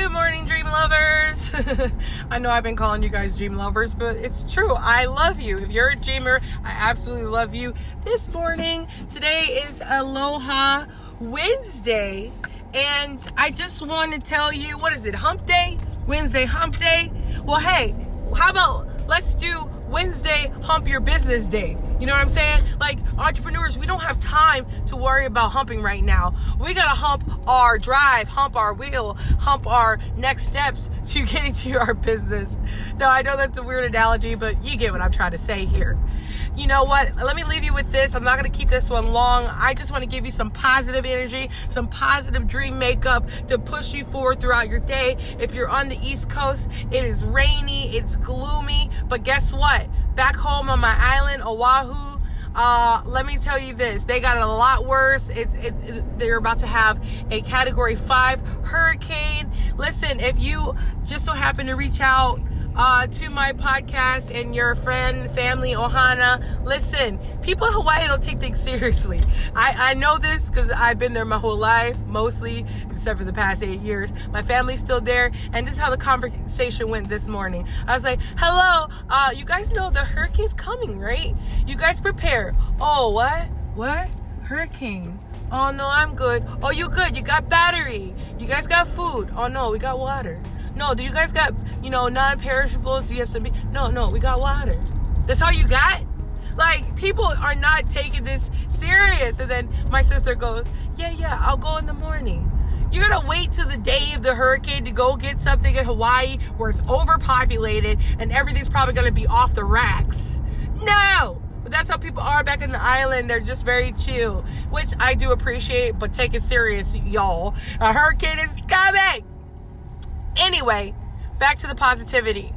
Good morning, dream lovers. I know I've been calling you guys dream lovers, but it's true. I love you. If you're a dreamer, I absolutely love you. This morning, today is Aloha Wednesday, and I just want to tell you what is it, hump day? Wednesday, hump day? Well, hey, how about let's do Wednesday, hump your business day? You know what I'm saying? Like entrepreneurs, we don't have time to worry about humping right now. We gotta hump our drive, hump our wheel, hump our next steps to getting to our business. Now, I know that's a weird analogy, but you get what I'm trying to say here. You know what? Let me leave you with this. I'm not gonna keep this one long. I just want to give you some positive energy, some positive dream makeup to push you forward throughout your day. If you're on the East Coast, it is rainy, it's gloomy, but guess what? Back home on my island, Oahu, uh, let me tell you this they got a lot worse. It, it, it, they're about to have a category five hurricane. Listen, if you just so happen to reach out uh, to my podcast and your friend, family, Ohana. Listen, people in Hawaii don't take things seriously. I, I know this because I've been there my whole life, mostly, except for the past eight years. My family's still there, and this is how the conversation went this morning. I was like, hello, uh, you guys know the hurricane's coming, right? You guys prepare. Oh, what? What? Hurricane. Oh no, I'm good. Oh, you good? You got battery. You guys got food. Oh no, we got water. No, do you guys got, you know, non-perishables? Do you have some? No, no, we got water. That's all you got? Like, people are not taking this serious. And then my sister goes, yeah, yeah, I'll go in the morning. You're gonna wait till the day of the hurricane to go get something in Hawaii where it's overpopulated and everything's probably gonna be off the racks. No! But that's how people are back in the island. They're just very chill, which I do appreciate, but take it serious, y'all. A hurricane is coming! Anyway, back to the positivity.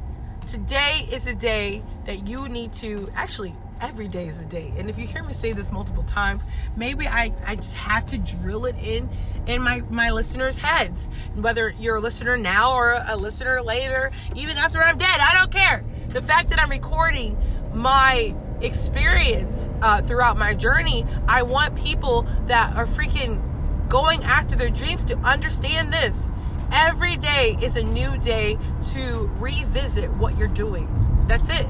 Today is a day that you need to actually every day is a day. And if you hear me say this multiple times maybe i i just have to drill it in in my my listeners heads. Whether you're a listener now or a listener later even after i'm dead i don't care. The fact that i'm recording my experience uh, throughout my journey i want people that are freaking going after their dreams to understand this Every day is a new day to revisit what you're doing. That's it.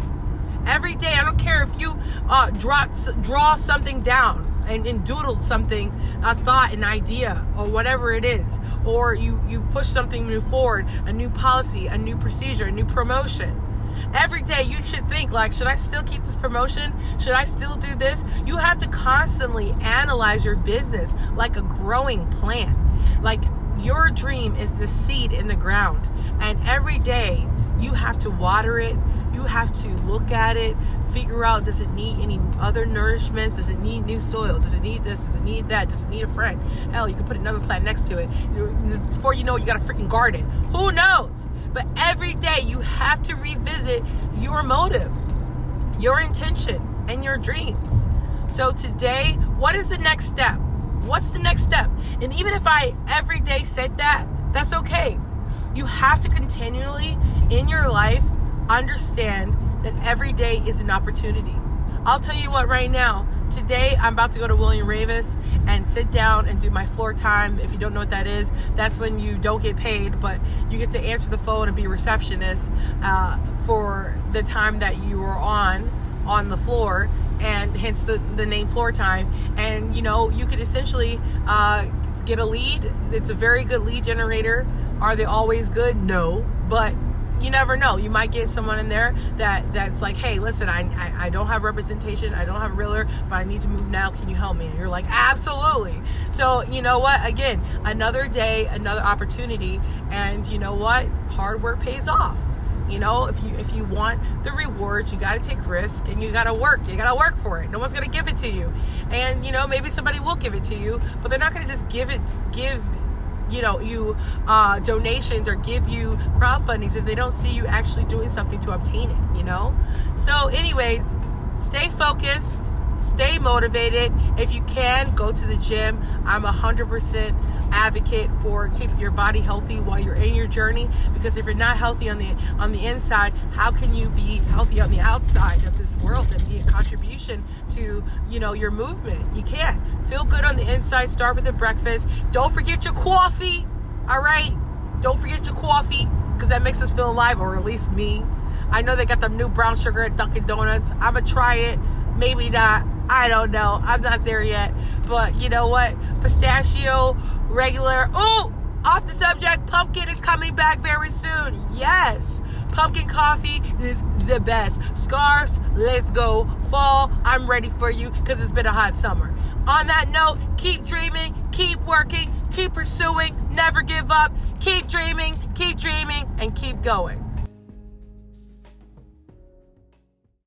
Every day, I don't care if you uh, draw, draw something down and, and doodle something, a thought, an idea, or whatever it is, or you, you push something new forward, a new policy, a new procedure, a new promotion. Every day you should think like, should I still keep this promotion? Should I still do this? You have to constantly analyze your business like a growing plant. Like your dream is the seed in the ground. And every day you have to water it. You have to look at it, figure out does it need any other nourishments? Does it need new soil? Does it need this? Does it need that? Does it need a friend? Hell, you can put another plant next to it. Before you know it, you got a freaking garden. Who knows? But every day you have to revisit your motive, your intention, and your dreams. So today, what is the next step? What's the next step? And even if I every day said that, that's okay. You have to continually in your life understand that every day is an opportunity. I'll tell you what right now. Today I'm about to go to William Raveis and sit down and do my floor time. If you don't know what that is, that's when you don't get paid, but you get to answer the phone and be receptionist uh, for the time that you are on on the floor and hence the, the name floor time. And you know you could essentially uh, get a lead. It's a very good lead generator. Are they always good? No. But you never know. You might get someone in there that that's like hey listen I, I, I don't have representation. I don't have a realtor but i need to move now. Can you help me? And you're like absolutely. So you know what? Again another day another opportunity. And you know what? Hard work pays off you know, if you if you want the rewards, you got to take risk and you got to work. You got to work for it. No one's going to give it to you. And you know, maybe somebody will give it to you, but they're not going to just give it give you know you uh, donations or give you crowdfundings if they don't see you actually doing something to obtain it. You know. So, anyways, stay focused stay motivated. If you can, go to the gym. I'm a 100% advocate for keeping your body healthy while you're in your journey because if you're not healthy on the on the inside, how can you be healthy on the outside of this world and be a contribution to, you know, your movement? You can't. Feel good on the inside, start with a breakfast. Don't forget your coffee. All right? Don't forget your coffee because that makes us feel alive, or at least me. I know they got the new brown sugar at Dunkin' Donuts. I'm gonna try it. Maybe not. I don't know. I'm not there yet. But you know what? Pistachio, regular. Oh, off the subject. Pumpkin is coming back very soon. Yes. Pumpkin coffee is the best. Scarves, let's go. Fall, I'm ready for you because it's been a hot summer. On that note, keep dreaming, keep working, keep pursuing, never give up. Keep dreaming, keep dreaming, and keep going.